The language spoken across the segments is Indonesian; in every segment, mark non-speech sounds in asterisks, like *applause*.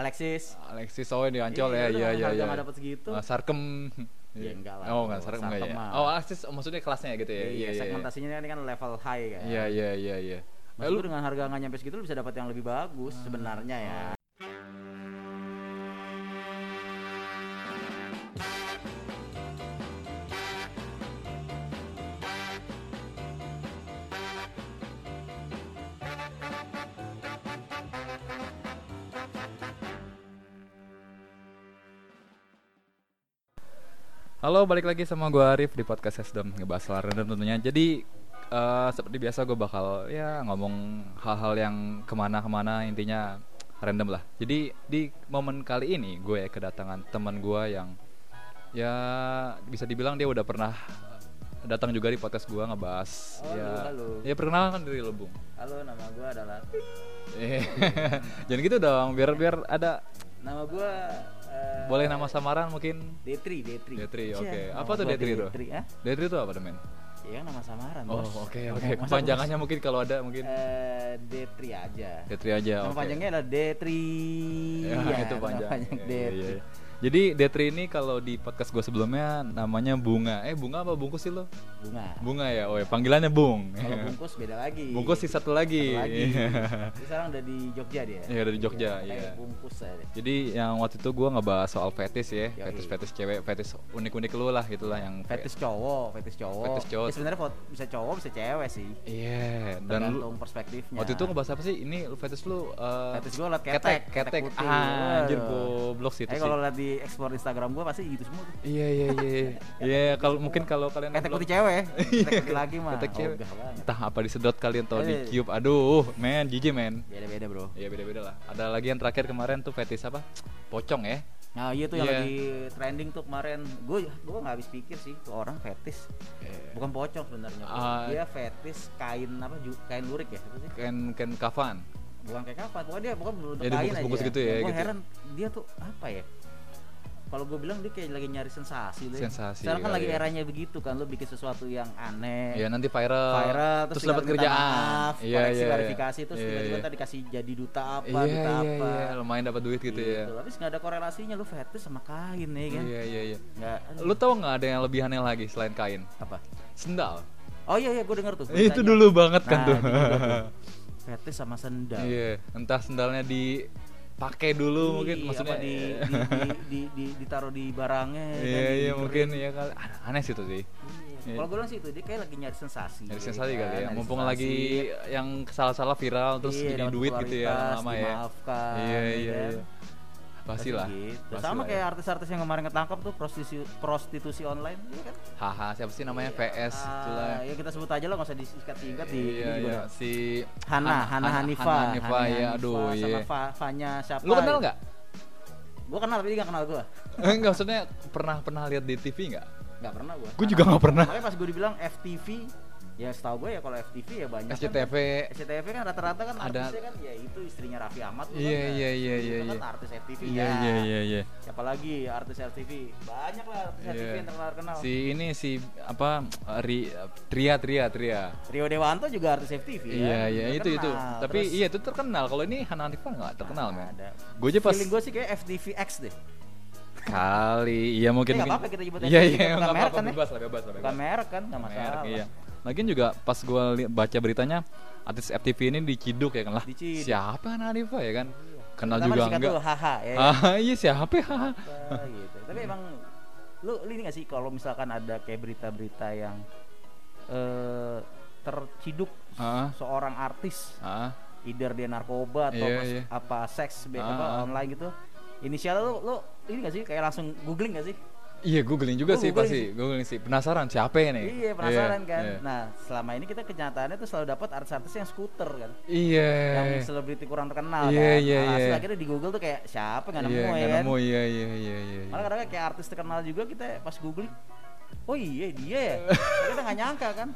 Alexis. Alexis oh di Ancol ya, udah iya iya iya. nggak dapet segitu. Ah, Sarkem. Ya, enggak lah, Oh, enggak Sarkem enggak ya. Oh, Alexis oh, maksudnya kelasnya gitu ya. Iya, segmentasinya kan ini kan level high kan. Iya iya iya iya. Eh, Maksud lu gue dengan harga nggak nyampe segitu lu bisa dapat yang lebih bagus sebenarnya ya. Halo, balik lagi sama gua Arif di podcast Sesdom ngebahas soal random tentunya. Jadi eh, seperti biasa gue bakal ya ngomong hal-hal yang ke mana-kemana intinya random lah. Jadi di momen kali ini gue kedatangan teman gua yang ya bisa dibilang dia udah pernah datang juga di podcast gua ngebahas Oh, ya halo, ya perkenalkan diri lo bung Halo, nama gue adalah Eh, *laughs* jangan gitu dong biar biar ada nama gue boleh nama samaran mungkin D3, D3. D3 Cia, oke nama apa tuh D3 tuh D3 ah? D3 tuh apa tuh men Ya nama samaran, Oh oke oke masa kepanjangannya mungkin kalau ada mungkin bos? Eh, D3 aja. D3 aja Nama oke. panjangnya adalah D3. Ya, *laughs* itu nama panjang. panjang Iya, D3. iya, iya. Jadi D3 ini kalau di podcast gue sebelumnya namanya Bunga. Eh Bunga apa bungkus sih lo? Bunga. Bunga ya. Oh ya panggilannya Bung. Kalau *laughs* bungkus beda lagi. Bungkus sih satu lagi. Satu lagi. *laughs* Dia sekarang udah di Jogja dia. Iya, udah di Jogja, iya. Bungkus aja. Jadi yang waktu itu gue ngebahas soal fetis ya, Yoi. fetis-fetis cewek, fetis unik-unik lu lah gitulah yang Fetis cowok, fetis cowok. Fetis cowok. Ya, sebenarnya bisa cowok, bisa cewek sih. Iya, dan lu Tergantung perspektifnya. waktu itu ngebahas apa sih? Ini lu fetis lu uh, Fetis gua liat ketek, ketek, ketek ketek. putih. Ah, anjir goblok sih itu Eh kalau lihat di explore Instagram gua pasti gitu semua tuh. Iya iya iya. Iya *laughs* kalau mungkin kalau kalian Ketek putih cewek, *laughs* ketek putih lagi mah. Ketek cewek. Entah apa disedot kalian atau di Eh. cube. Aduh, men, jijik men. Beda-beda, Bro. Iya beda-beda lah. Ada lagi yang terakhir kemarin tuh fetis apa? Pocong ya. Nah, iya tuh yang Iya. lagi trending tuh kemarin. Gue gua nggak habis pikir sih tuh orang fetis. Bukan pocong sebenarnya. Ah. dia fetis kain apa? Kain lurik ya? Sih? Ken ken kafan. bukan kayak kapan pokoknya dia bukan bentuk Ya, kain dibungkus-bungkus aja gitu ya, gue gitu. heran dia tuh apa ya kalau gue bilang dia kayak lagi nyari sensasi loh ya. Sensasi sekarang kan lagi ya. eranya begitu kan lo bikin sesuatu yang aneh Ya nanti viral. viral terus tinggal dapat kerjaan. maaf, Iya koreksi iya. iya. verifikasi terus Iya, tiba-tiba iya. ntar dikasih jadi duta apa Iya duta iya apa iya, lumayan dapat duit gitu, ya. Tapi nggak ada korelasinya lu fetis sama kain ya kan Iya iya iya. nggak. Lu tahu nggak ada yang lebih aneh lagi selain kain? apa Sendal. oh iya iya gue denger tuh Eh, itu beritanya. dulu banget kan Nah, tuh. itu juga tuh. fetis sama sendal Iya, entah sendalnya dipakai dulu mungkin maksudnya di, di, di, di, di- ditaruh di barangnya Iya iya mungkin ya kali aneh sih itu sih. Iya. Iya. Kalau gue bilang sih itu dia kayak lagi nyari sensasi. Ya sensasi kan, kali ya, nyari mumpung sensasi. lagi yang salah-salah viral terus Iya, jadi duit gitu ya lama ya. Iya ya iya kan? iya. Pasti lah. Gitu. pasti Sama lah kayak ya. artis-artis yang kemarin ketangkap tuh prostitusi prostitusi online, iya kan? Haha, siapa sih namanya VS Ah, itulah. ya kita sebut aja lah nggak usah disingkat-singkat di Iya juga iya si Hana, Hana, Hanifa, Hana Hanifa ya, aduh sama iya. Fa, Fanya siapa? Lu kenal nggak? Gue kenal tapi dia nggak kenal gue. *laughs* Enggak maksudnya pernah pernah lihat di TV nggak? Nggak pernah gue. Gua juga nggak pernah. Makanya pas gue dibilang FTV, ya setahu gue ya kalau FTV ya banyak. kan- SCTV. SCTV kan rata-rata kan Ada- artisnya kan ya itu istrinya Raffi Ahmad tuh Iya, kan, iya, iya, itu iya, kan iya. artis FTV Iya ya. iya iya iya. Siapa lagi artis FTV? Banyak lah artis FTV Iya. yang terkenal. Si ini si apa Ri, Tria Tria Tria. Rio Dewanto juga artis FTV Iya ya. iya itu itu. Terkenal. Tapi Terus iya itu terkenal. Kalau ini Hana Hanifa nggak terkenal men. ada. Gue aja pas Feeling gue sih kayak FTV X deh. kali iya mungkin Eh, nggak mungkin- apa-apa kita nyebut iya FTV, iya bukan nggak merek apa-apa kan ya? bebas lah bebas lah Bukan bebas. merek kan, nggak Merek, masalah. iya. Lagian juga pas gue baca beritanya artis FTV ini diciduk ya kan lah. Diciduk. Siapa Hana Hanifa ya kan? Kenal Pertama juga enggak. tuh, haha ya. Ah *laughs* iya siapa ya? Apa gitu. Tapi emang lu, lu ini gak sih kalau misalkan ada kayak berita-berita yang eh terciduk Ah, seorang artis ah, either dia narkoba atau Iya, pas- iya. apa seks Ah, apa online gitu inisial lu lu ini gak sih kayak langsung googling gak sih Iya googling juga Gua sih googling pasti sih. googling sih. Penasaran siapa ya nih iya penasaran kan. iya. nah selama ini kita kenyataannya tuh selalu dapat artis-artis yang skuter kan. Iya. Yang selebriti kurang terkenal Iya, kan. iya, Alhasil iya. akhirnya di Google tuh kayak siapa? Nggak nemu iya, ya kan nemu. Iya iya iya iya malah kadang kayak artis terkenal juga kita pas googling oh iya dia ya. *laughs* Kita nggak nyangka kan.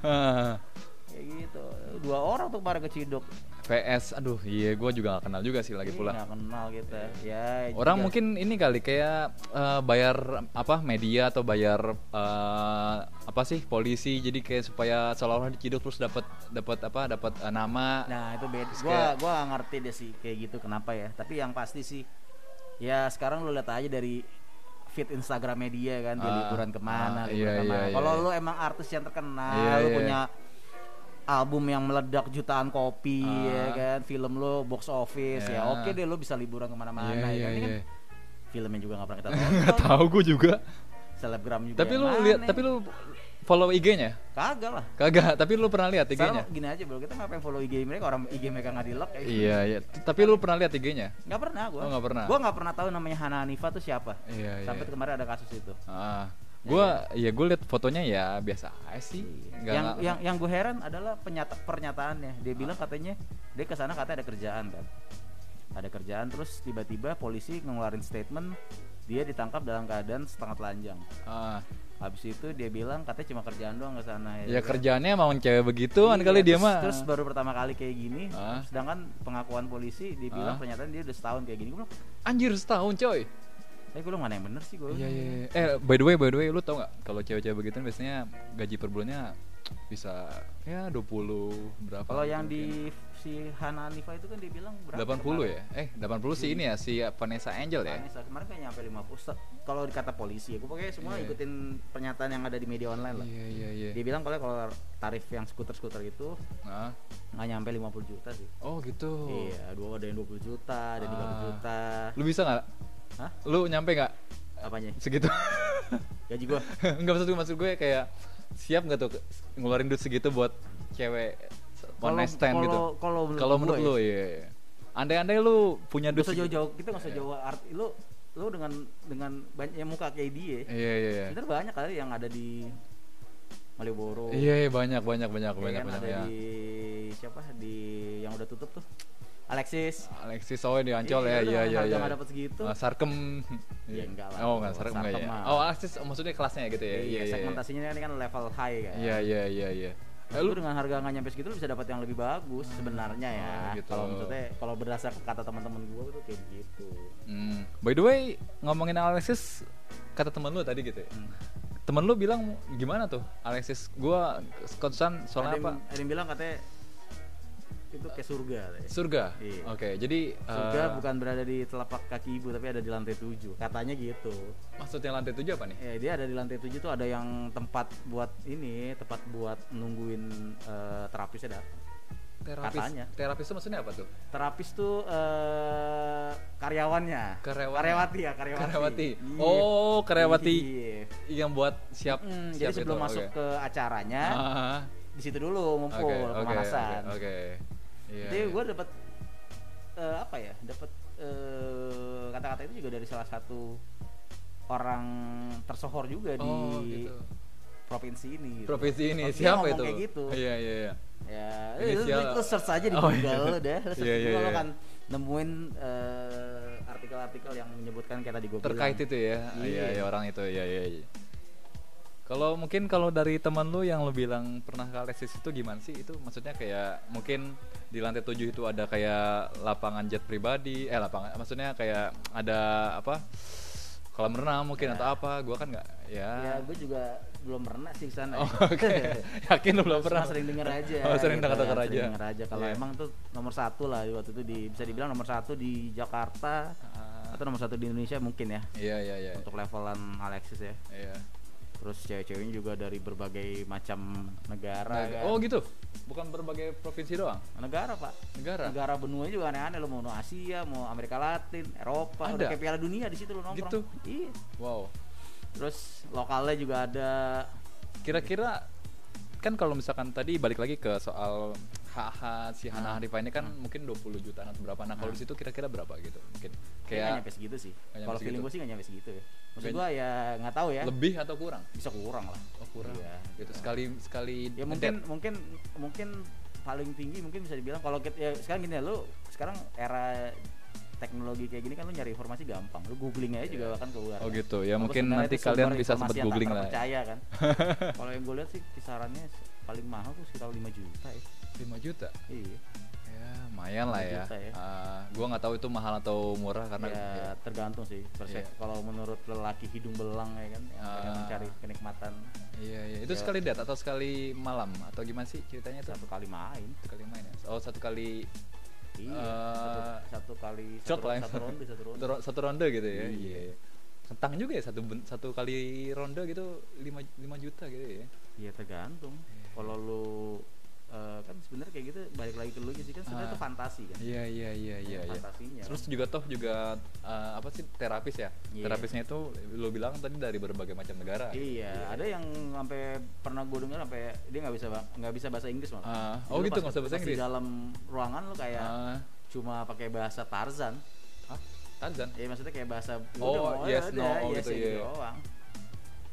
Kayak gitu. Dua orang tuh kemarin keciduk PS aduh iya gue juga gak kenal juga sih lagi Ih, pula. nggak kenal kita ya. Orang juga- mungkin ini kali kayak eh, bayar apa media atau bayar eh, apa sih polisi. Jadi kayak supaya seolah-olah diciduk terus dapat dapat apa dapat eh, nama. Nah itu beda. Gua nggak ngerti deh sih kayak gitu kenapa ya. Tapi yang pasti sih ya sekarang lu lihat aja dari feed Instagram media kan dia Ah, liburan ke mana ah, liburan iya, ke mana. iya, iya, kalau iya. lu emang artis yang terkenal Iya, lu iya, punya album yang meledak jutaan kopi Ah. ya kan film lu box office ya Iya. oke deh lu bisa liburan ke mana-mana Iya, ya iya, kan Ini kan iya. filmnya juga nggak pernah kita *laughs* Nggak tonton tahu gue juga. selebgram juga Tapi yang lu mana lihat, ya? tapi lu follow IG-nya? kagak lah Kagak, tapi lu pernah lihat IG-nya? gini aja bro, kita ngapain follow IG mereka orang IG mereka nggak di lock ya. Iya, iya. Tapi lu pernah lihat IG-nya? Nggak pernah gua. Oh, nggak pernah. Gua nggak pernah tahu namanya Hana Hanifa tuh siapa. Iya, iya. Sampai kemarin ada kasus itu. Ah, gua ya gue liat fotonya ya biasa aja sih. Nggak- yang nggak- yang yang gue heran adalah penyata pernyataannya. Dia bilang katanya dia ke sana katanya ada kerjaan kan. Ada kerjaan terus tiba-tiba polisi ngeluarin statement dia ditangkap dalam keadaan setengah telanjang. Ah, Habis itu dia bilang katanya cuma kerjaan doang ke sana ya kan. kerjaannya mau cewek begituan Iya, kali dia mah. Terus baru pertama kali kayak gini. Ah. Sedangkan pengakuan polisi dia bilang Ah. pernyataan dia udah setahun kayak gini. Gue bilang, Anjir setahun coy. Tapi gue mana yang bener sih gue. Iya iya. iya. Eh by the way by the way lu tau nggak kalau cewek-cewek begitu biasanya gaji per bulannya bisa ya 20 berapa? Kalau gitu yang mungkin. di si Hana Hanifa itu kan dia bilang berapa? 80 ya? Eh 80 sih ini ya si Vanessa Angel ya? Vanessa kemarin kan nyampe 50 Se- kalau dikata polisi ya gue pokoknya semua Iya. ikutin pernyataan yang ada di media online lah Iya iya iya. dia bilang kalau kalau tarif yang skuter-skuter itu Nah. nggak nyampe 50 juta sih Oh gitu. iya dua ada yang 20 juta ada yang 30 Ah. juta Lu bisa nggak? Hah? Lu nyampe nggak apanya segitu? *laughs* gaji gua Enggak maksud gue maksud gue kayak siap nggak tuh ngeluarin duit segitu buat cewek one night stand gitu. kalau- menurut Kalau menurut lu ya. iya. iya. Andai-andai lu punya Gak duit usah segitu- jauh-jauh kita nggak usah Iya. jauh arti lu lu dengan dengan banyak muka kayak dia Iya iya iya. sebenarnya banyak kali yang ada di Malioboro Iya iya banyak banyak banyak ya banyak kan, banyak ada ya. di siapa di yang udah tutup tuh Alexis Alexis Soe di Ancol ya udah iya iya iya. dapet segitu Ah, Sarkem. Ya, enggak lah. Oh enggak Sarkem enggak ya. Oh Alexis oh, maksudnya kelasnya gitu ya. iya, segmentasinya kan, kan level high kan Iya iya iya iya. Eh, lu dengan harga nggak nyampe segitu lu bisa dapat yang lebih bagus sebenarnya ya Oh, gitu. kalau maksudnya kalau berdasar kata teman-teman gua tuh kayak gitu Hmm. By the way, ngomongin Alexis, kata temen lu tadi gitu ya. Hmm. Temen lu bilang gimana tuh Alexis? Gua concern soalnya ada, apa? ada yang bilang katanya itu kayak surga katanya. Surga. Iya. Oke, jadi surga eh, bukan berada di telapak kaki ibu tapi ada di lantai tujuh katanya gitu maksudnya lantai tujuh apa nih? ya dia ada di lantai tujuh tuh ada yang tempat buat ini tempat buat nungguin eh, terapisnya datang Terapis. katanya. Terapis itu maksudnya apa tuh? terapis tuh eh karyawannya Karyawannya. karyawati ya karyawati Karyawati. Iya. Oh, karyawati. Iya. Yang buat siap. Mm, siap jadi sebelum itu, masuk oke. ke acaranya Ah, di situ dulu ngumpul oke, pemanasan oke, Oke. Iya. jadi iya. gue dapat eh, apa ya dapat eh, kata-kata itu juga dari salah satu orang tersohor juga di Oh, gitu. provinsi ini gitu. Provinsi ini siapa itu? kayak gitu Iya, iya, iya. ya Inisial- lu, lu search aja di Oh, Google iya. udah lu search Iya, di iya, Google iya. kan nemuin eh, artikel-artikel yang menyebutkan kayak tadi gue Terkait itu ya. Iya. Iya, iya orang itu. Iya, iya, iya. Kalau mungkin kalau dari teman lu yang lu bilang pernah ke Alexis itu gimana sih? Itu maksudnya kayak mungkin di lantai 7 itu ada kayak lapangan jet pribadi, eh lapangan maksudnya kayak ada apa? Kolam renang mungkin Ya. atau apa? Gua kan nggak ya. ya gue juga belum pernah sih ke sana Oh. Oke. *laughs* Yakin lu belum pernah? sering denger aja Oh, sering gitu denger-denger ya, aja. sering denger aja kalau Iya. emang tuh nomor satu lah waktu itu di bisa dibilang nomor satu di Jakarta Ah, atau nomor satu di Indonesia mungkin ya Iya, iya, iya. untuk levelan Alexis ya Iya. Terus cewek-ceweknya juga dari berbagai macam negara Nah, kan. oh gitu. Bukan berbagai provinsi doang. negara pak Negara. negara benua juga aneh-aneh lo mau Asia mau Amerika Latin Eropa Ada? udah kayak Piala Dunia di situ lo nongkrong Gitu? iya Wow. terus lokalnya juga ada Kira-kira kan kalau misalkan tadi balik lagi ke soal hak si Hana Ah. Hanifa ini kan mungkin 20 jutaan atau berapa. Nah, kalau Ah. di situ kira-kira berapa gitu? Mungkin kayak nggak nyampe segitu sih kalau feeling gue sih nggak nyampe segitu ya maksud gue ya nggak tahu ya lebih atau kurang? bisa kurang lah Oh, kurang. Iya, Gitu sekali sekali ya mungkin mungkin mungkin paling tinggi mungkin bisa dibilang kalau kita ya sekarang gini ya lu sekarang era teknologi kayak gini kan lu nyari informasi gampang lu googling aja juga akan keluar Oh kan. gitu ya mungkin nanti kalian bisa sempat googling lah. terpercaya kan *laughs* kalau yang gue lihat sih kisarannya paling mahal tuh sekitar 5 juta ya 5 juta. iya Ya, lumayan lah 5 ya. ya. Ah, gua nggak tahu itu mahal atau murah karena ya ya, tergantung sih perse- Iya. kalau menurut lelaki hidung belang ya kan yang Ah. mencari kenikmatan Iya, iya. Itu Ya. sekali date atau sekali malam atau gimana sih ceritanya tuh? satu kali main Satu kali main ya. Oh, satu kali Iya, Eh, satu, satu kali satu, lah yang- satu ronde satu ronde. satu, *laughs* ro- satu ronde gitu ya. Iya. Iya. iya. Kentang juga ya satu satu kali ronde gitu 5 5 juta gitu ya. Iya tergantung. Kalau lu eh, kan sebenarnya kayak gitu balik lagi ke lu sih kan sebenarnya Ah. itu fantasi kan. Iya iya iya iya iya. Fantasinya. Terus juga toh juga eh, apa sih terapis ya? Iya. Terapisnya itu lo bilang tadi dari berbagai macam negara. Iya, ada yang sampai pernah gue dengar sampai dia nggak bisa nggak bisa bahasa Inggris malah. Ah, Jadi oh lu gitu, nggak usah bahasa Inggris? Di dalam ruangan lu kayak Ah, cuma pakai bahasa Tarzan. ah, Tarzan. Ya maksudnya kayak bahasa Oh, yes, no, oh yes, gitu, ya iya. doang.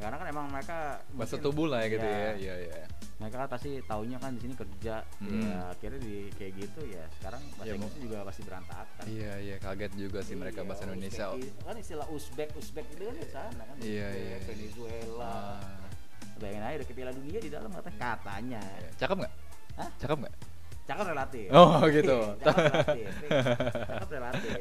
Karena kan emang mereka Bahasa mungkin- tubuh lah ya gitu Iya. ya. Iya iya. Mereka kan pasti taunya kan di sini kerja, Hmm. ya akhirnya di kayak gitu ya. Sekarang bahasa Ya, Inggrisnya juga pasti berantakan. Iya iya kaget juga sih mereka Iya, bahasa Indonesia. Uzbeki- kan istilah Uzbek, Uzbek itu kan di sana kan. Iya, Uzbek, iya. Venezuela. Ah, Bayangin aja udah ke Piala Dunia di dalam katanya katanya. iya. Cakep nggak? Hah? Cakep nggak? Cakep relatif. Oh, gitu. *laughs* Cakep relatif. *laughs* Cakep relatif.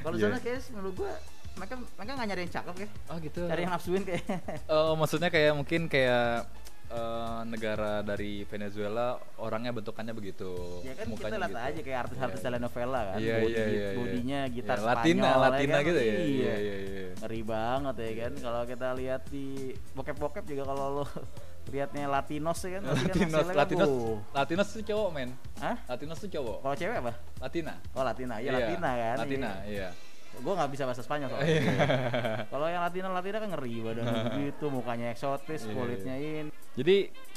Kalau Iya. sana kayak menurut gua mereka mereka nggak nyari yang cakep ya. Oh gitu. Cari yang nafsuin kayak. *laughs* Oh, maksudnya kayak mungkin kayak eh, negara dari Venezuela orangnya bentukannya begitu. ya kan kita mukanya lihat gitu. aja kayak artis-artis Iya, iya. telenovela kan. Iya iya iya. iya. Bodinya gitar Ya, Latina, Spanyol, ya Latina kan? gitu ya. Iya. Iya iya iya. Ngeri banget ya kan. Kalau kita lihat di bokep-bokep juga kalau lo *laughs* lihatnya Latinos ya kan. *laughs* pasti kan Latinos, kan, Latinos. Latinos tuh cowok men. Hah? Latinos tuh cowok. Kalau cewek apa? Latina. Oh Latina, ya Iya, Latina kan. Latina, iya. Gue nggak bisa bahasa Spanyol soalnya. Iya. *laughs* Kalau yang Latina Latina kan ngeri badannya begitu, mukanya eksotis, Iya, kulitnya in. Jadi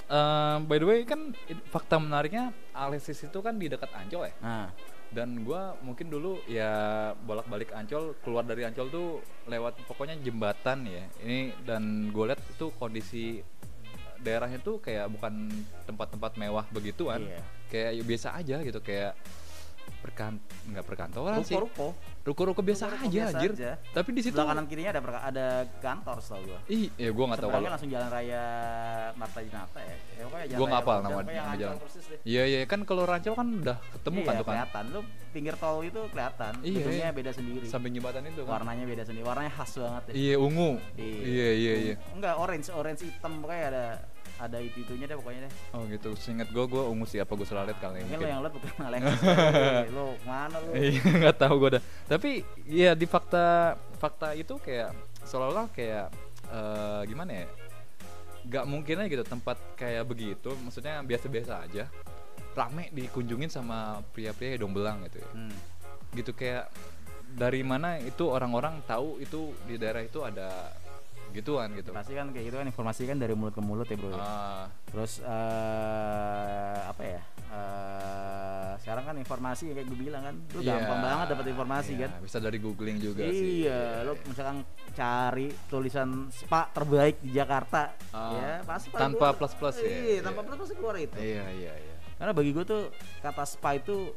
eh, by the way kan fakta menariknya Alexis itu kan di dekat Ancol ya. Nah, Dan gua mungkin dulu ya bolak-balik Ancol, keluar dari Ancol tuh lewat pokoknya jembatan ya. Ini dan gue lihat itu kondisi daerahnya tuh kayak bukan tempat-tempat mewah begituan. Iya. Kayak ya biasa aja gitu kayak perkan nggak perkantoran sih. ruko-ruko. Ruko-ruko biasa Ruko-ruko aja biasa anjir. aja. Tapi di situ Sebelah kanan kirinya ada ada kantor setahu gua. Ih, ya gua nggak tahu kalau langsung jalan raya Marta Dinata ya. Ya jalan Gua nggak hafal Marta, nama- nama jalan. Iya iya kan kalau Rancau kan udah ketemu iya, kan tuh kan. kelihatan. Lu pinggir tol itu kelihatan. Iya, iya. beda sendiri. Samping jembatan itu kan. Warnanya beda sendiri. Warnanya khas banget ya. Iya ungu. Iya iya iya. Enggak orange, orange hitam pokoknya ada ada itu itunya deh pokoknya deh. Oh gitu. Seingat gue gue ungu sih apa gue salah lihat kali Mungkin mungkin. lo yang lihat bukan kali. *laughs* lo mana lo? Iya nggak tahu gue dah. Tapi ya di fakta fakta itu kayak seolah-olah kayak eh, gimana ya? Gak mungkin aja gitu tempat kayak begitu. Maksudnya biasa-biasa aja. Rame dikunjungin sama pria-pria hidung belang gitu ya. Hmm. Gitu kayak dari mana itu orang-orang tahu itu di daerah itu ada gituan gitu. Pasti kan kayak gitu kan informasi kan dari mulut ke mulut ya bro. Ah, Terus eh apa ya? eh sekarang kan informasi kayak gue bilang kan, lu iya, gampang banget dapat informasi iya, kan. Bisa dari googling juga sih. Iya, lo misalkan cari tulisan spa terbaik di Jakarta, Ah, ya pasti tanpa keluar- plus-plus ya? Iya, tanpa Iya. plus pasti keluar itu. Iya iya iya. Karena bagi gue tuh kata spa itu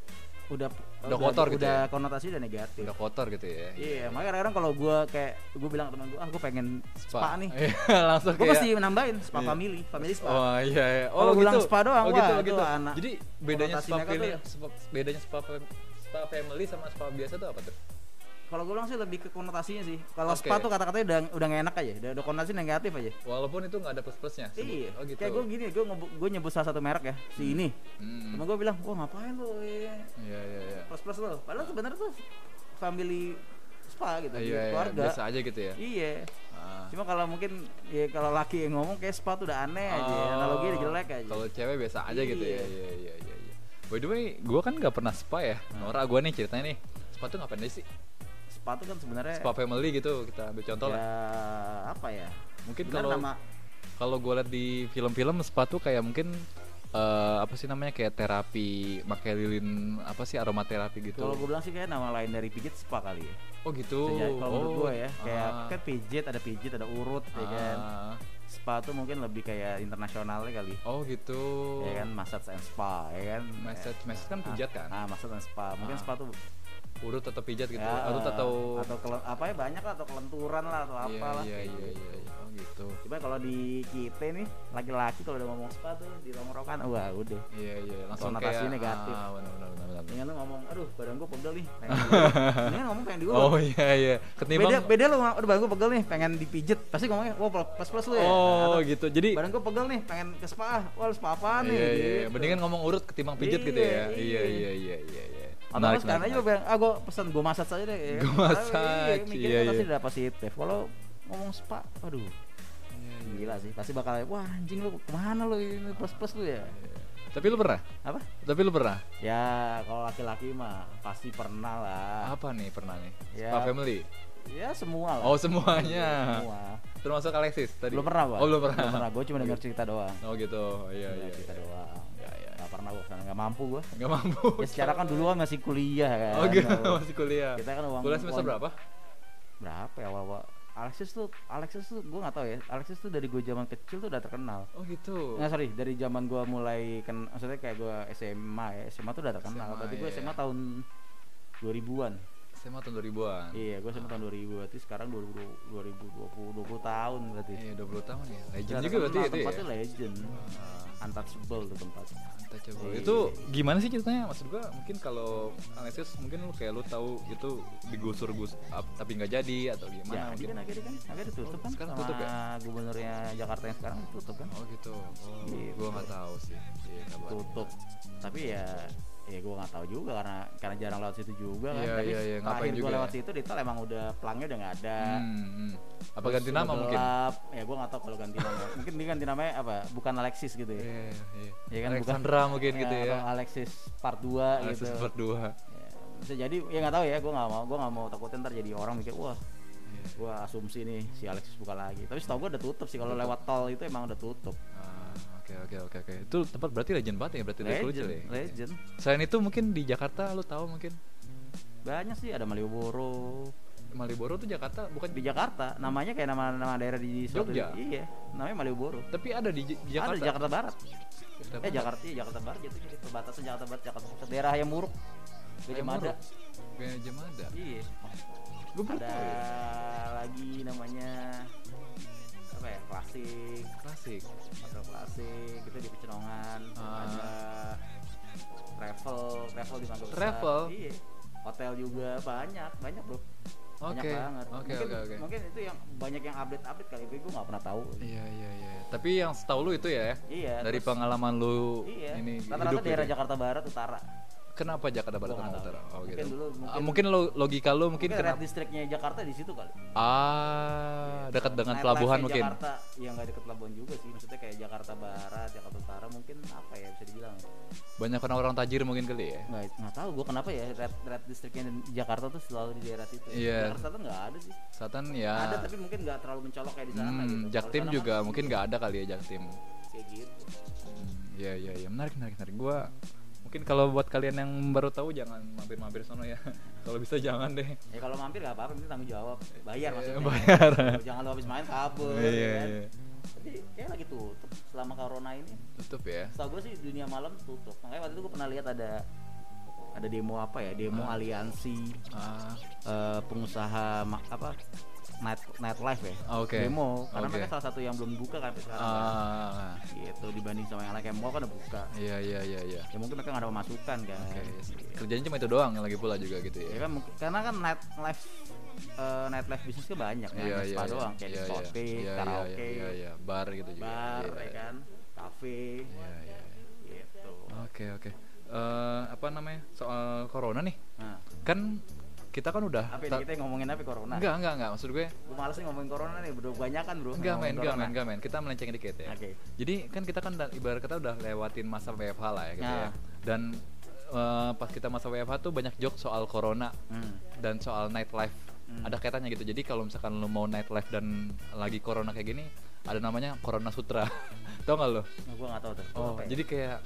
udah Udah kotor gitu udah ya? konotasi udah negatif. Udah kotor gitu ya. Iya, makanya kadang-kadang kalau gue kayak gue bilang ke teman gue, ah gue pengen spa, nih, *laughs* Iya, langsung gue pasti nambahin spa Iya. family, family spa. Oh iya iya. Oh Kalau gitu. bilang spa doang, oh, wah, gitu, itu gitu. anak- Jadi bedanya spa family, spa- bedanya spa spa family sama spa biasa tuh apa tuh? Kalau gue bilang sih lebih ke konotasinya sih. Kalau Oke. spa tuh kata-katanya udah udah gak enak aja, udah, udah konotasi negatif aja. Walaupun itu nggak ada plus plusnya. Iya, Oh gitu. kayak gue gini, gue gue nyebut salah satu merek ya, si ini. Hmm. Temen gue bilang, wah ngapain lo ya, Iya iya iya. plus plus lo. Padahal sebenarnya tuh family spa gitu, Iya iya. keluarga. Biasa aja gitu ya. Iya. Ah. Cuma kalau mungkin ya kalau laki yang ngomong kayak spa tuh udah aneh aja, Oh, analogi udah jelek aja. Kalau cewek biasa aja gitu ya. Iya. Iya iya iya. iya. By the way, gue kan nggak pernah spa ya. Hmm. Nora gue nih ceritanya nih. Spa tuh ngapain aja sih? Spa tuh kan sebenarnya Spa family gitu. Kita ambil contoh ya lah. apa ya? Mungkin kalau nama kalau gue liat di film-film spa tuh kayak mungkin eh, apa sih namanya kayak terapi pakai lilin apa sih aromaterapi gitu. kalau gue bilang sih kayak nama lain dari pijit spa kali ya. oh gitu. Kalau menurut Oh, gue ya, kayak ah, kan pijit ada pijit ada urut ya kan. ah. Spa tuh mungkin lebih kayak internasionalnya kali. Oh gitu. Ya kan massage and spa ya kan. Massage, massage kan pijat kan? Ah, massage and spa. Mungkin Ah. spa tuh Urut atau pijat gitu. ya, Urut atau atau kele- apa ya banyak lah atau kelenturan lah atau Iya, apa lah. Iya iya iya. iya. Oh gitu. Coba kalau di kita nih laki-laki kalau udah ngomong spa tuh di tongkrongan wah udah. Iya iya. Langsung Konotasi kayak negatif. Ah, benar benar benar. benar. Dengan lu ngomong, aduh badan gua pegel nih. *laughs* Mendingan ngomong pengen diurut. Oh iya iya. Ketimbang beda beda lu aduh badan gua pegel nih, pengen dipijet. Pasti ngomongnya, wah plus plus lu ya. Oh Atau, gitu. Jadi badan gua pegel nih, pengen ke spa. ah. Wah, spa apaan nih? Iya iya. Gitu. Mendingan ngomong urut ketimbang pijat gitu ya. Iya, Iya iya. iya iya iya iya. Atau Menarik, sekarang menarik, aja lu bilang, ah gue pesan gue masak saja deh. ya. Karena, massage, Iya, mikirnya iya, pasti iya. udah positif. Kalau ngomong spa, aduh Iya, gila sih. Pasti bakal, wah anjing lu ke mana lu ini plus plus lu ya? Tapi lu pernah? Apa? Tapi lu pernah? Ya kalau laki-laki mah pasti pernah lah. Apa nih pernah nih? Ya. Spa family. Ya semua lah. Oh, semuanya. Semua. Termasuk Alexis tadi. Belum pernah, Bang. Oh, belum pernah. Belum pernah. Gue cuma denger cerita doang. Oh gitu. Iya, Denger iya. cerita iya. doang. Pernah gue karena gak mampu gue. Nggak mampu. Ya secara kan dulu kan masih kuliah kan. Oh gitu, *laughs* masih kuliah. Kita kan uang Kuliah semester uang- berapa? Berapa ya awal-awal? Alexis tuh, Alexis tuh gue gak tahu ya. Alexis tuh dari gue zaman kecil tuh udah terkenal. Oh gitu. Nggak sorry, dari zaman gue mulai kan, maksudnya kayak gue SMA ya, SMA tuh udah terkenal. SMA, Berarti gue iya. SMA tahun 2000-an. SMA tahun 2000-an. Iya, gue SMA tahun 2000 berarti sekarang 2020, 2020 20 tahun berarti. Iya, 20 tahun ya. Legend juga berarti itu ya. Tempatnya legend. Ah, Untouchable tuh tempatnya. untouchable. Iya. Itu gimana sih ceritanya? Maksud gua mungkin kalau Alexis mungkin lu kayak lu tahu itu digusur gus ap- tapi nggak jadi atau gimana Ya, mungkin. kan akhirnya kan, akhirnya ditutup Oh, kan sekarang sama tutup ya? gubernurnya Jakarta yang sekarang tutup kan. Oh gitu. Oh, Gitu. gua nggak tahu sih. Iya, tutup tapi ya ya gue nggak tahu juga karena karena jarang lewat situ juga kan Iya, tapi iya, iya, ngapain terakhir gue lewat ya? situ di tol emang udah pelangnya udah nggak ada Hmm, hmm. Apa Terus ganti nama mungkin? gelap. ya gue nggak tahu kalau ganti nama mungkin dia ganti namanya apa bukan Alexis gitu ya Iya, iya. Ya kan, Alexandra bukan- mungkin gitu ya. atau Alexis part 2 Alexis gitu berdua. Ya, bisa jadi ya nggak tahu ya gue nggak mau gue nggak mau takutin ntar jadi orang mikir wah Iya. gue asumsi nih si Alexis buka lagi tapi setahu gue udah tutup sih kalau lewat tol itu emang udah tutup Oke oke oke oke. Itu tempat berarti legend banget ya berarti legend kecil ya. legend Selain itu mungkin di Jakarta lu tahu mungkin banyak sih ada Malioboro Malioboro tuh Jakarta bukan di Jakarta namanya kayak nama nama daerah di suatu- Jogja? iya namanya Malioboro tapi ada di, J- di Jakarta. ada di Jakarta Barat Jakarta eh Barat. Jakarta iya Jakarta Barat jatuhnya di perbatasan Jakarta Barat Jakarta Pusat daerah yang muruk Gajah Mada. Gajah Mada. iya Gue ada tahu ya. lagi namanya apa ya klasik Klasik. hotel klasik itu di Pecenongan Ah. ada travel travel di Mangga Besar Travel? iya hotel juga banyak banyak bro banyak Oke, banget oke, mungkin, oke. mungkin itu yang banyak yang update update kali gue nggak pernah tahu Iya iya iya. Tapi yang setahu lu itu ya. Iya, Dari terus- pengalaman lu Iya. ini Rata-rata daerah gitu. Jakarta Barat Utara. Kenapa Jakarta Barat nggak Utara? Oh Mungkin gitu. dulu, Ah, mungkin- mungkin lo- logika lu mungkin Mungkin red kenapa? districtnya Jakarta di situ kali. Ah, dekat dengan pelabuhan mungkin. Jakarta yang nggak dekat pelabuhan juga sih. Maksudnya kayak Jakarta Barat, Jakarta Utara mungkin apa ya bisa dibilang? Banyak orang-orang tajir mungkin kali ya. Nggak nggak tahu gue kenapa ya red, red districtnya di Jakarta tuh selalu di daerah situ. Iya. Jakarta Selatan nggak ada sih. Selatan ya. Ada tapi mungkin nggak terlalu mencolok kayak di sana Hmm, gitu. Jaktim juga kan mungkin nggak ada kali ya Jaktim. kayak gitu. Hmm, Iya iya iya menarik menarik menarik. Gua mungkin kalau buat kalian yang baru tahu jangan mampir-mampir sono ya. *laughs* kalau bisa jangan deh. Ya kalau mampir nggak apa-apa, penting tanggung jawab. Bayar Iya, maksudnya. bayar. Jangan lu habis main kabur. Iya, ya kan? iya. Tapi kayak lagi tutup selama corona ini. Tutup ya. Setahu gue sih dunia malam tutup. Makanya waktu itu gue pernah lihat ada ada demo apa ya? Demo Ah. aliansi Ah, eh, pengusaha ma- apa night nightlife ya. Oke. Demo karena Oke. mereka salah satu yang belum buka kan sekarang. kan. ah, Gitu dibanding sama yang lain kayak mall kan udah buka. iya iya iya iya. Ya mungkin mereka nggak ada pemasukan kan. Oke, Gitu. kerjanya cuma itu doang lagi pula juga gitu Ya ya. kan mungkin karena kan nightlife eh, nightlife bisnisnya banyak kan, iya spa iya. doang kayak iya. diskotik, Iya, iya, karaoke, Iya iya, bar gitu juga. bar, Iya, ya iya. kan, kafe, Iya iya. iya. gitu. Oke oke. Eh, apa namanya soal corona nih? Nah, Kan kita kan udah. apa ini kita ngomongin apa corona? Enggak enggak enggak maksud gue. Gue males nih ngomongin corona nih, bro. Banyak kan, bro. Enggak men, enggak men, enggak men. Kita melenceng dikit ya. Oke. Jadi kan kita kan ibarat kata udah lewatin masa WFH lah ya gitu ya. Nah. Dan eh, pas kita masa WFH tuh banyak joke soal corona Hmm. dan soal nightlife. Hmm. Ada kaitannya gitu. Jadi kalau misalkan lu mau nightlife dan lagi corona kayak gini, ada namanya Corona Sutra. *laughs* Tau gak lo? Nah, gue nggak tahu tuh. Oh, ya? jadi kayak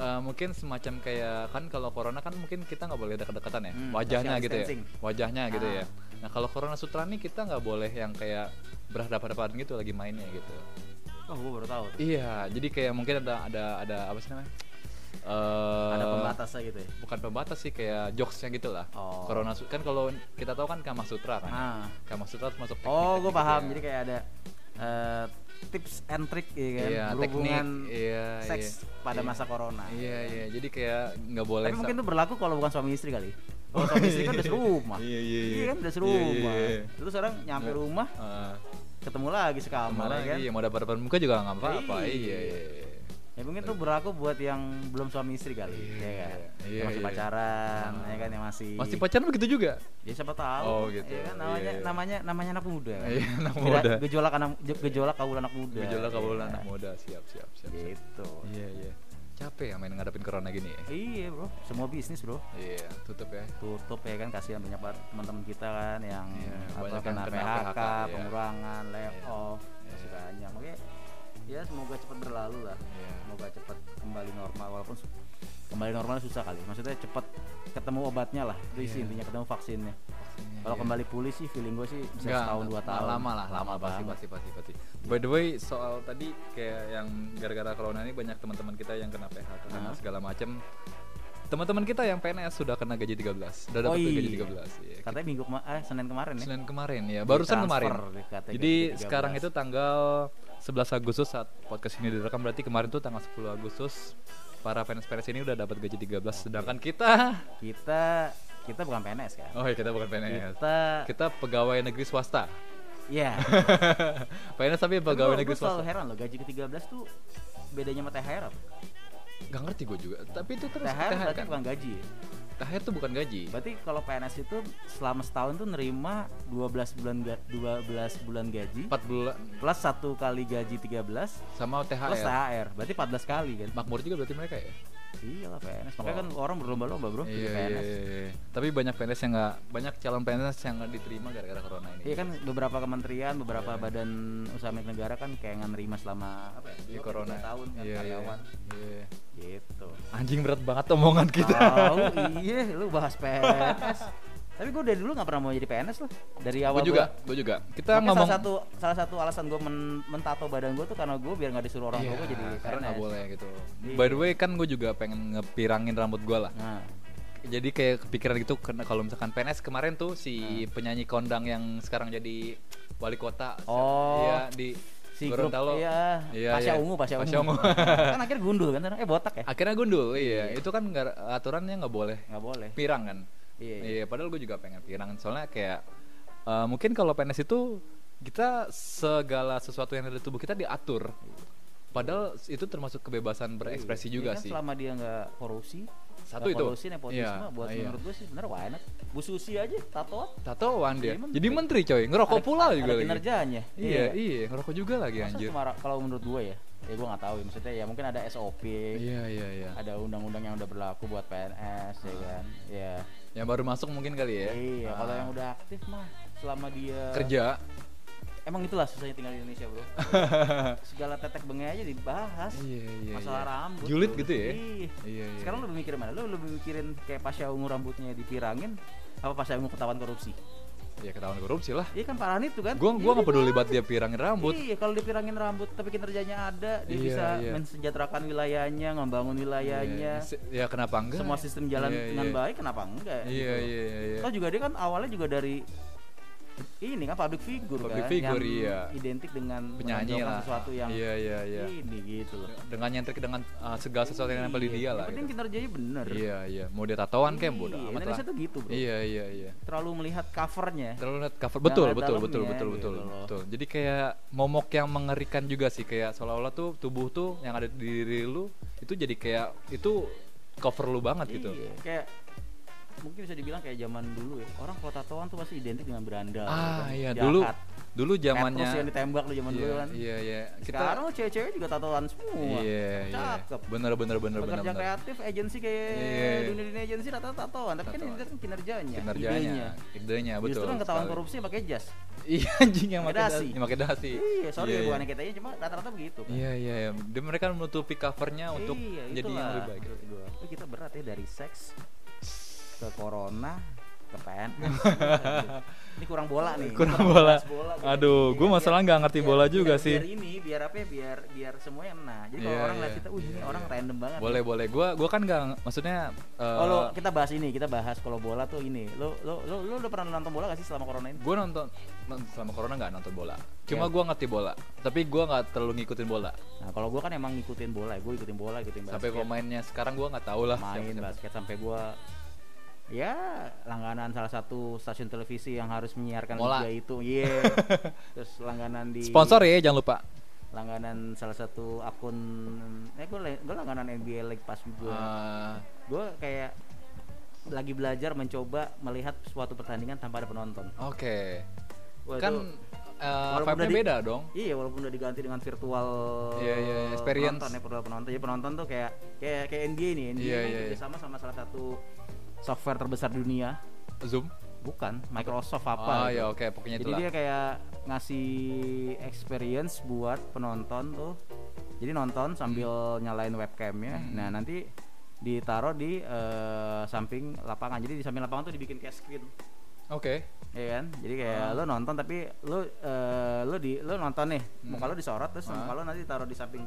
eh, mungkin semacam kayak kan kalau corona kan mungkin kita nggak boleh dekat-dekatan ya, Hmm, wajahnya gitu ya, wajahnya gitu Ah. ya. Nah kalau corona sutra nih kita nggak boleh yang kayak berhadapan-hadapan gitu lagi mainnya gitu. Oh, gue baru tahu. Tuh. Iya, jadi kayak mungkin ada ada ada apa sih namanya? Eh, Ada pembatasnya gitu ya. Bukan pembatas sih kayak jokesnya gitu lah. Oh. Corona kan kalau kita tahu kan Kama Sutra kan. Ah. Kama Sutra termasuk Oh, gue gitu paham. ya. Jadi kayak ada eh, tips and trick ya kan, Iya, berhubungan teknik, iya, seks iya. pada Iya. masa corona. Iya iya, jadi kayak nggak boleh. Tapi mungkin itu berlaku kalau bukan suami istri kali. Kalau suami istri kan udah *laughs* serumah. Iya iya iya. kan udah Iya, serumah. iya, iya. Terus sekarang nyampe rumah Ah. ketemu lagi sekamar ya kan. iya mau dapat depan muka juga nggak apa-apa. Iya. Iya iya. Iya. Ya Ya mungkin tuh berlaku buat yang belum suami istri kali, Iya, ya kan? iya, yang masih iya. pacaran, Ah. ya kan yang masih Masih pacaran begitu juga. Ya siapa tahu. Oh, gitu. Ya kan namanya Iya, iya. namanya namanya anak muda. kan? Iya, anak Gera- muda. Gejolak anak gejolak kaul anak muda. Gejolak kabulan Iya. anak muda. Siap, siap, siap. siap. Gitu. Iya, iya. Capek ya main ngadepin corona gini ya. Iya, Bro. Semua bisnis, Bro. Iya, tutup ya. tutup ya kan kasihan banyak banget teman-teman kita kan yang Iya, apa banyak kena yang kena PHK, PHK, iya. pengurangan, Iya. layoff, Iya. masih banyak. Oke. Ya semoga cepat berlalu lah. Iya. Semoga cepat kembali normal walaupun kembali normal susah kali. Maksudnya cepat ketemu obatnya lah. Itu Iya. intinya ketemu vaksinnya. Kalau Iya. kembali pulih sih feeling gue sih bisa Nggak, setahun dua tahun. lama lah lama, pasti, banget. pasti pasti pasti by the way soal tadi kayak yang gara-gara corona ini banyak teman-teman kita yang kena PHK kena Hah? segala macam teman-teman kita yang PNS sudah kena gaji 13 udah dapat Oh gaji iya. 13 iya. Katanya minggu kema- eh Senin kemarin ya. Senin kemarin ya barusan kemarin jadi gaji 13. sekarang itu tanggal 11 Agustus saat podcast ini direkam. Berarti kemarin tuh tanggal 10 Agustus para PNS-PNS ini udah dapat gaji 13 sedangkan kita Kita kita bukan PNS kan. oh ya kita bukan PNS Kita kita pegawai negeri swasta. *laughs* Ya PNS tapi pegawai negeri gue selalu swasta. heran loh gaji ke-13 tuh bedanya sama THR apa? Gak ngerti gue juga. Tapi itu terus THR, berarti kan? bukan gaji ya? THR tuh bukan gaji. Berarti kalau PNS itu selama setahun tuh nerima 12 bulan ga- 12 bulan gaji. 4 bulan. Plus satu kali gaji 13 sama plus THR THR. Berarti 14 kali kan? makmur juga berarti mereka ya Iyalah PNS. Makanya kan Oh. orang berlomba-lomba, Bro, jadi iya, PNS. iya, iya. tapi banyak PNS yang nggak banyak calon PNS yang nggak diterima gara-gara corona ini Iya kan beberapa kementerian, beberapa badan usaha milik negara kan kayak nggak nerima selama apa ya? di dua, corona tahun kan Iya, iya. karyawan. Iya. Gitu. anjing berat banget omongan kita Tahu, iya, lu bahas PNS. *laughs* Tapi gue dari dulu nggak pernah mau jadi PNS loh. Dari awal gue juga gua- gue juga kita Makanya ngomong salah satu salah satu alasan gue men mentato badan gue tuh karena gue biar nggak disuruh orang tua Iya, gue jadi karena nggak PNS. boleh gitu Iya. by the way kan gue juga pengen ngepirangin rambut gue lah Nah, jadi kayak kepikiran gitu karena kalau misalkan PNS kemarin tuh si Hmm. penyanyi kondang yang sekarang jadi wali kota Oh. iya di si grup Gorontalo iya, Iya, Pasya iya. Ungu, Pasya Ungu. Pasya Ungu. *laughs* kan akhirnya gundul kan, eh botak ya? akhirnya gundul iya Iya. itu kan nggak aturannya nggak boleh Nggak boleh. pirang kan Iya. iya padahal gue juga pengen pirang soalnya kayak eh, mungkin kalau PNS itu kita segala sesuatu yang ada di tubuh kita diatur padahal itu termasuk kebebasan berekspresi Iya, juga kan sih Selama dia nggak korupsi, Satu itu. korupsi nepotisme, Iya, buat iya. menurut gue sih bener why not? Bu Susi aja tato tatoan dia Jadi menteri. jadi menteri coy ngerokok Ada- pula ada juga lagi kinerjanya. iya iya ngerokok juga lagi Masa anjir cuma kalau menurut gue ya, ya gue nggak tahu ya. Maksudnya ya mungkin ada SOP, iya iya iya ada undang-undang yang udah berlaku buat PNS ya kan. Ya. Yang baru masuk mungkin kali ya Iya, kalau Ah. yang udah aktif mah selama dia kerja Emang itulah susahnya tinggal di Indonesia, Bro. *laughs* Segala tetek bengek aja dibahas. iya iya Masalah iya. rambut. julid gitu ya Iya. iya iya Sekarang lu lebih mikirin mana? Lu lebih mikirin kayak Pasha Ungu rambutnya dipirangin apa Pasha Ungu ketahuan korupsi? Ya ketahuan korupsi lah Iya kan parahan itu kan? gua gua Iya, nggak peduli banget dia pirangin rambut Iya, kalau dipirangin rambut tapi kinerjanya ada, dia Iya, bisa iya. mensejahterakan wilayahnya, membangun wilayahnya. Iya, se- ya kenapa enggak Semua sistem jalan Iya, dengan iya. baik, kenapa enggak? iya gitu. iya iya Toh juga dia kan awalnya juga dari ini kan public figure Public kan figure, yang iya. identik dengan penyanyi lah sesuatu yang iya iya iya ini gitu loh. dengan nyentrik dengan uh, segala sesuatu yang nempel di dia lah penting gitu. kinerjanya bener. iya iya mau dia tatoan kayak bodo Iya, amat lah Indonesia tuh gitu, Bro. iya iya iya Terlalu melihat covernya. terlalu lihat cover betul betul dalamnya, betul betul gitu betul betul jadi kayak momok yang mengerikan juga sih kayak seolah-olah tuh tubuh tuh yang ada di diri lu itu jadi kayak itu cover lu banget gitu Iya, kayak mungkin bisa dibilang kayak zaman dulu ya. Orang kalau tatoan tuh pasti identik dengan berandal. ah kan, iya jahat. dulu dulu Petrus yang zamannya ditembak lu zaman iya, dulu kan. iya iya Sekarang lu cewek-cewek juga tatoan semua. iya iya Cakep. bener bener bener bener Pekerja bener kreatif, agensi kayak Iya. dunia-dunia agensi rata-rata tatoan, tapi kan Tatoan. ini kan kinerjanya, kinerjanya idenya. idenya betul Justru yang ketahuan korupsi pakai jas. iya anjing yang Pakai dasi. yang pakai dasi Iya, sorry Iya, iya. bukan kita cuma rata-rata begitu kan. Iya iya, iya. Dia mereka menutupi covernya untuk iya, jadi yang lebih baik. Kita berat ya dari seks ke corona ke PNS. *laughs* ini kurang bola nih. Kurang bola. bola gitu. Aduh, biar- masalah nggak ngerti biar- bola biar- juga sih. Biar ini, biar apa ya? Biar biar semuanya nah. Jadi kalau Iya, orang lihat iya. kita, uh ini Iya, orang iya. random banget. Boleh nih." boleh. Gua gua kan nggak maksudnya. eh, Oh, lo, kita bahas ini, kita bahas kalau bola tuh ini. Lo lo lo, lo udah pernah nonton bola gak sih selama corona ini? Gue nonton non- selama corona nggak nonton bola. Cuma Iya. gua ngerti bola. Tapi gua nggak terlalu ngikutin bola. Nah, kalau gua kan emang ngikutin bola, gue ikutin bola, ikutin basket. Sampai pemainnya sekarang gua nggak tahu lah. main siapa-siapa. basket sampai gua ya langganan salah satu stasiun televisi yang harus menyiarkan Mola. liga itu iya *laughs* terus langganan di Sponsor ya jangan lupa. langganan salah satu akun eh gue gue langganan NBA League Pass juga Ah, gue kayak lagi belajar mencoba melihat suatu pertandingan tanpa ada penonton Oke. Wah, Kan eh, walaupun vibe-nya udah di- beda dong. Iya walaupun udah diganti dengan virtual Iya, iya, experience. penonton ya virtual penonton. Jadi penonton tuh kayak kayak kayak NBA nih. NBA Iya, ini iya, iya. sama sama salah satu software terbesar dunia. Zoom. Bukan Microsoft Ah, apa gitu. ya oke, pokoknya Jadi itulah. dia kayak ngasih experience buat penonton tuh. Jadi nonton sambil nyalain webcamnya. Hmm. Nah nanti ditaruh di eh, samping lapangan. Jadi di samping lapangan tuh dibikin kayak screen Oke. ya kan jadi kayak Ah. lo nonton tapi lo eh, lo di lo nonton nih Hmm. muka lo disorot terus Ah. muka lo nanti taruh di samping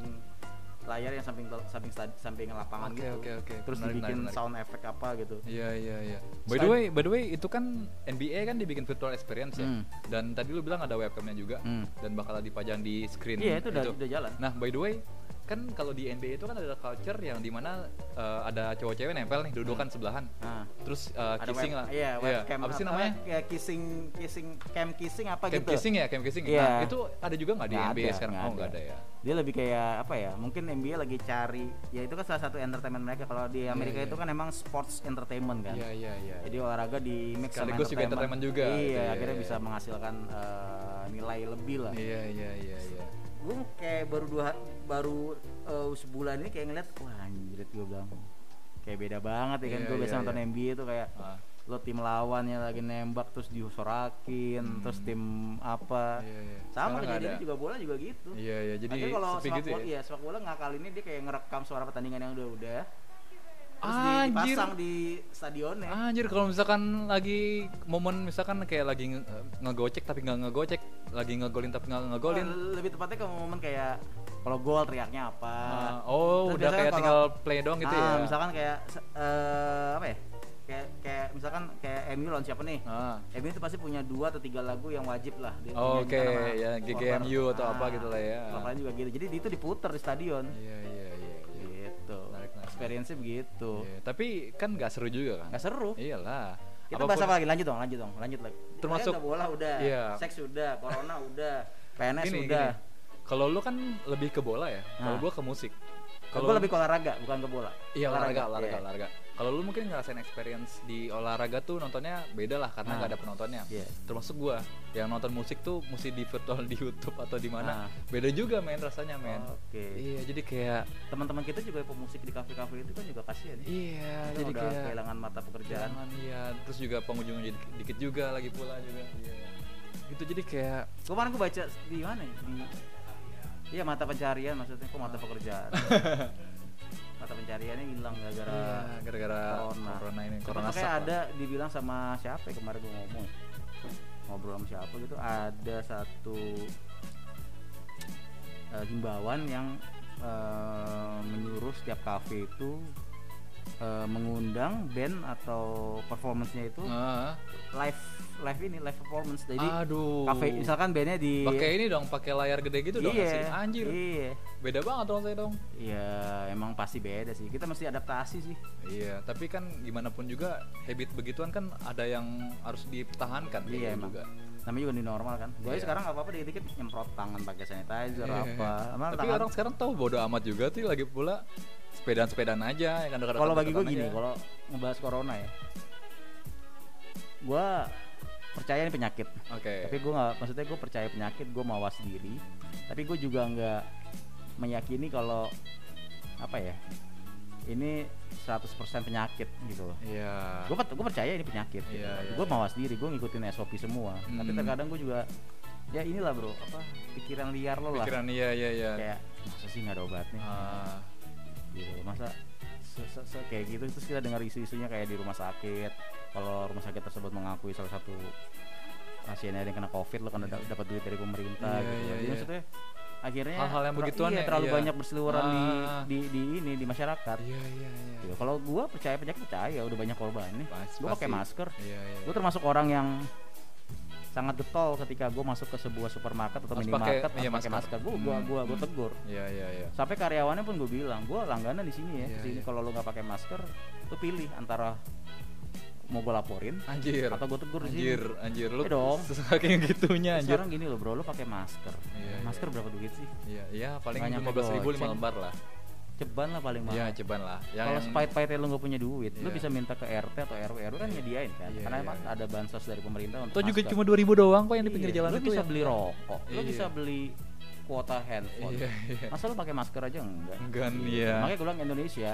layar yang samping samping samping lapangan Oke, gitu oke, oke. terus Menarik, dibikin menarik, menarik. sound effect apa gitu Iya iya iya. By the way, by the way itu kan NBA kan dibikin virtual experience ya. Hmm. Dan tadi lu bilang ada webcamnya juga Hmm. dan bakal dipajang di screen. iya itu udah udah jalan Nah, by the way, kan kalau di NBA itu kan ada culture yang di mana eh, ada cowok-cewek nempel nih dudukan sebelahan. nah Terus Hmm. ada kissing web, lah. iya webcam Apa sih namanya? ya kissing kissing cam kissing apa Cam gitu kissing ya, cam kissing. Iya. Nah, itu ada juga nggak di Nggak NBA ada, sekarang? nggak Oh, nggak ada. ada ya. dia lebih kayak apa ya mungkin NBA lagi cari ya itu kan salah satu entertainment mereka kalau di Amerika iya. itu kan emang sports entertainment kan Iya, iya, iya. Jadi olahraga di mix sama Sekaligus juga entertainment juga. Iya, Iya, akhirnya iya, bisa iya. menghasilkan eh, nilai lebih lah. Iya, iya, iya, iya. Gue kayak baru dua baru eh, sebulan ini kayak ngeliat wah anjir gue bilang kayak beda banget ya kan. Iya, gue biasa iya, nonton iya. NBA tuh kayak Ah. lo tim lawannya lagi nembak terus disorakin, Hmm. terus tim apa. Iya, iya. Sama kejadiannya juga bola juga gitu. Iya, iya. Jadi Akhirnya kalau sepak gitu bola, ya. iya sepak bola nggak kali ini dia kayak ngerekam suara pertandingan yang udah-udah. Terus Anjir. dipasang di stadionnya. Anjir kalau misalkan lagi momen misalkan kayak lagi nge- ngegocek tapi nggak ngegocek, lagi ngegolin tapi nggak ngegolin. Oh, lebih tepatnya ke momen kayak kalau gol teriaknya apa. Ah, oh, Terus udah kayak kalau- tinggal play doang gitu ah, ya. Misalkan kayak eh, apa ya? Kayak kayak misalkan kayak MU lawan siapa nih? Ah. MU itu pasti punya dua atau tiga lagu yang wajib lah. Oh, oke, sama ya. GGMU atau apa gitu lah ya. lain juga gitu. Jadi itu diputer di stadion. Iya. iya. Experience-nya begitu. Iya, Tapi kan nggak seru juga kan? Nggak seru. Iyalah. Kita Apapun- bahas apa lagi? Lanjut dong, lanjut dong, lanjut lagi. Termasuk- udah bola udah, Iya. seks udah, corona udah, PNS Gini, udah. Kalau lu kan lebih ke bola ya, kalau Nah. gua ke musik. Kalau gue lebih ke olahraga, bukan ke bola. Iya olahraga, olahraga, iya. olahraga. Kalau lu mungkin ngerasain experience di olahraga tuh nontonnya beda lah karena Nah. nggak ada penontonnya. Iya. Termasuk gua yang nonton musik tuh mesti di virtual di YouTube atau di mana. Nah. Beda juga main rasanya men. Oke. Iya jadi kayak Teman-teman kita juga pemusik di kafe-kafe itu kan juga kasihan. ya. iya Kita jadi udah kayak kehilangan mata pekerjaan. Jangan, iya. Terus juga pengunjungnya jadi dikit juga lagi pula juga. Iya. Gitu jadi kayak Kemarin gue baca di mana ya? Di Iya mata pencarian maksudnya kok mata pekerjaan. *laughs* mata pencariannya hilang gara-gara iya, gara-gara corona. corona ini. Cuma Corona kayak ada dibilang sama siapa ya kemarin gue ngomong ngobrol sama siapa gitu ada satu eh, himbauan yang eh, menyuruh setiap kafe itu eh, mengundang band atau performance-nya itu. Ah. live live ini live performance jadi Aduh. kafe misalkan bandnya di pakai ini dong, pakai layar gede gitu dong iya, nggak sih. Anjir. iya Beda banget dong saya dong. iya emang pasti beda sih kita mesti adaptasi sih Iya, tapi kan gimana pun juga habit begituan kan ada yang harus dipertahankan Iya, gitu emang. juga. namanya juga di normal kan gue Iya. sekarang apa apa dikit-dikit nyemprot tangan pakai sanitizer Iya. apa Emang Tapi tangan- orang sekarang tahu bodo amat juga tuh lagi pula sepedaan-sepedaan aja ya kan kalau bagi gue gini kalau ngebahas corona ya gue percaya ini penyakit Oke. tapi gue nggak maksudnya gue percaya penyakit gue mawas diri tapi gue juga nggak meyakini kalau apa ya ini 100% penyakit gitu loh Iya. gue gue percaya ini penyakit gitu. Iya, iya, gue mawas diri gue ngikutin SOP semua tapi Hmm. terkadang gue juga ya inilah bro apa pikiran liar lo lah Pikiran iya iya iya. kayak masa sih nggak ada obatnya Ah, gitu masa kayak gitu terus kita dengar isu-isunya kayak di rumah sakit kalau rumah sakit tersebut mengakui salah satu pasiennya ada yang kena covid lo kan dapat dapat duit dari pemerintah Iya, gitu iya, jadi iya. maksudnya akhirnya Hal-hal yang begituan iya, ya, terlalu iya. banyak berseliweran di, Ah. di di ini di masyarakat iya iya iya. gitu. kalau gua percaya penyakit percaya udah banyak korban nih gua pakai masker Iya iya. gue termasuk orang yang sangat getol ketika gue masuk ke sebuah supermarket atau Harus minimarket pakai- iya, pakai masker. masker gue gua Hmm, gua gua hmm. tegur Iya iya iya. sampai karyawannya pun gue bilang gue langganan di sini ya Iya, sini iya. kalau lu nggak pakai masker lu pilih antara mau gue laporin Anjir. atau gue tegur di sini. Anjir, anjir lu Iya dong. saking gitunya anjir. sekarang gini loh bro lu pakai masker Iya, masker iya. berapa duit sih Iya, iya paling Banyak lima belas ribu lima lembar lah. Ceban lah paling mahal Iya, ceban lah. Yang kalau sepait-paitnya lu gak punya duit lu Iya. bisa minta ke RT atau RW RW kan nyediain kan Iya, karena iya. emang ada bansos dari pemerintah untuk Atau juga cuma 2000 doang kok yang di pinggir Iya, jalan lu itu bisa yang- beli rokok lu Iya. bisa beli kuota handphone Iya, iya. masa lu pakai masker aja enggak Enggak, iya. makanya gue bilang Indonesia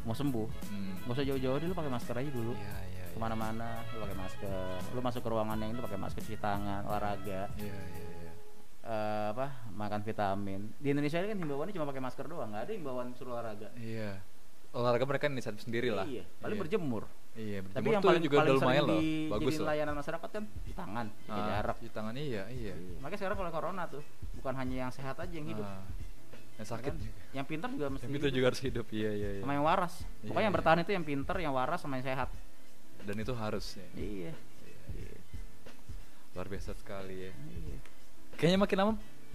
mau sembuh Hmm. nggak usah jauh-jauh deh lu pakai masker aja dulu Iya, iya. iya. ke mana-mana lu pakai masker lu masuk ke ruangan yang itu pakai masker cuci tangan olahraga Iya, iya, iya. eh, apa makan vitamin di Indonesia ini kan himbauannya cuma pakai masker doang nggak ada himbauan suruh olahraga Iya. Olahraga mereka inisiatif sendiri lah. iya paling Iya. berjemur Iya, tapi berjemur yang tuh paling juga paling udah lumayan loh. di Bagus jadi lah. layanan masyarakat kan cuci tangan jaga Ah, jarak cuci tangan iya, iya. Iya. makanya sekarang kalau corona tuh bukan hanya yang sehat aja yang hidup Ah, yang ya sakit kan? juga. yang pintar juga mesti Yang itu hidup. juga harus hidup. Iya, iya, iya. sama yang waras Iya, pokoknya yang iya. bertahan itu yang pintar yang waras sama yang sehat Dan itu harus ya. iya Luar biasa sekali ya. Iya. Kayaknya makin lama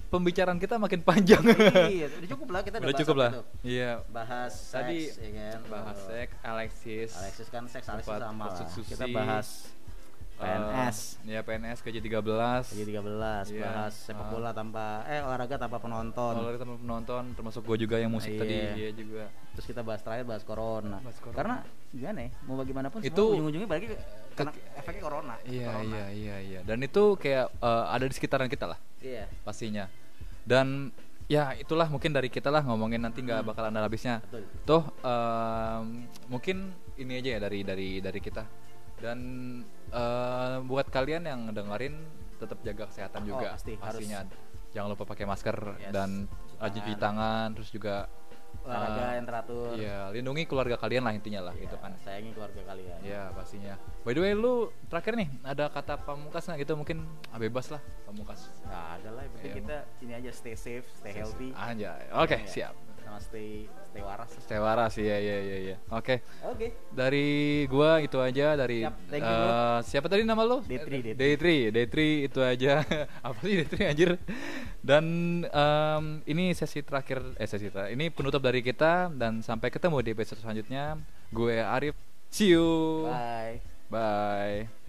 pembicaraan kita makin panjang. iya udah cukup lah kita udah, Udah cukup lah. tuh? Iya. bahas Tadi seks ya kan bahas seks, Alexis. Alexis kan seks Alexis sama lah prostitusi. kita bahas PNS Eh, ya PNS KJ 13. Jadi 13 Iya. bahas sepak Ah. bola tanpa eh olahraga tanpa penonton. Olahraga teman penonton termasuk gue juga yang musik Iya. tadi iya juga. Terus kita bahas terakhir bahas corona. Bahas corona. Karena gimana ya? Mau bagaimanapun Itu- ujung-ujungnya balik ke kena efeknya corona. Iya Corona. iya iya iya. Dan itu kayak eh, ada di sekitaran kita lah Iya. pastinya. Dan ya itulah mungkin dari kita lah ngomongin nanti nggak Hmm. bakalan ada habisnya. Betul. Tuh em, mungkin ini aja ya dari dari dari kita. Dan eh, buat kalian yang dengerin tetap jaga kesehatan Oh, juga pasti, harus. pastinya. Jangan lupa pakai masker Yes. dan rajin cuci tangan terus juga Olahraga eh, yang teratur. Iya, lindungi keluarga kalian lah intinya lah Iya, gitu kan. Sayangi keluarga kalian. Iya pastinya. By the way lu terakhir nih ada kata pamungkas nggak gitu mungkin ah, bebas lah pamungkas. Nggak ada lah, penting Iya. kita ini aja stay safe, stay healthy. Anjay. Oke Iya. siap. Sama stay stay waras. Stay waras iya iya iya iya. Oke. Oke. Dari gua itu aja dari Siap, thank you, bro. eh, siapa tadi nama lu? Day3, Day3, Day3 itu aja. *laughs* Apa sih Day3 anjir? Dan em, ini sesi terakhir eh sesi terakhir. Ini penutup dari kita dan sampai ketemu di episode selanjutnya. Gue Arif. See you. Bye. Bye.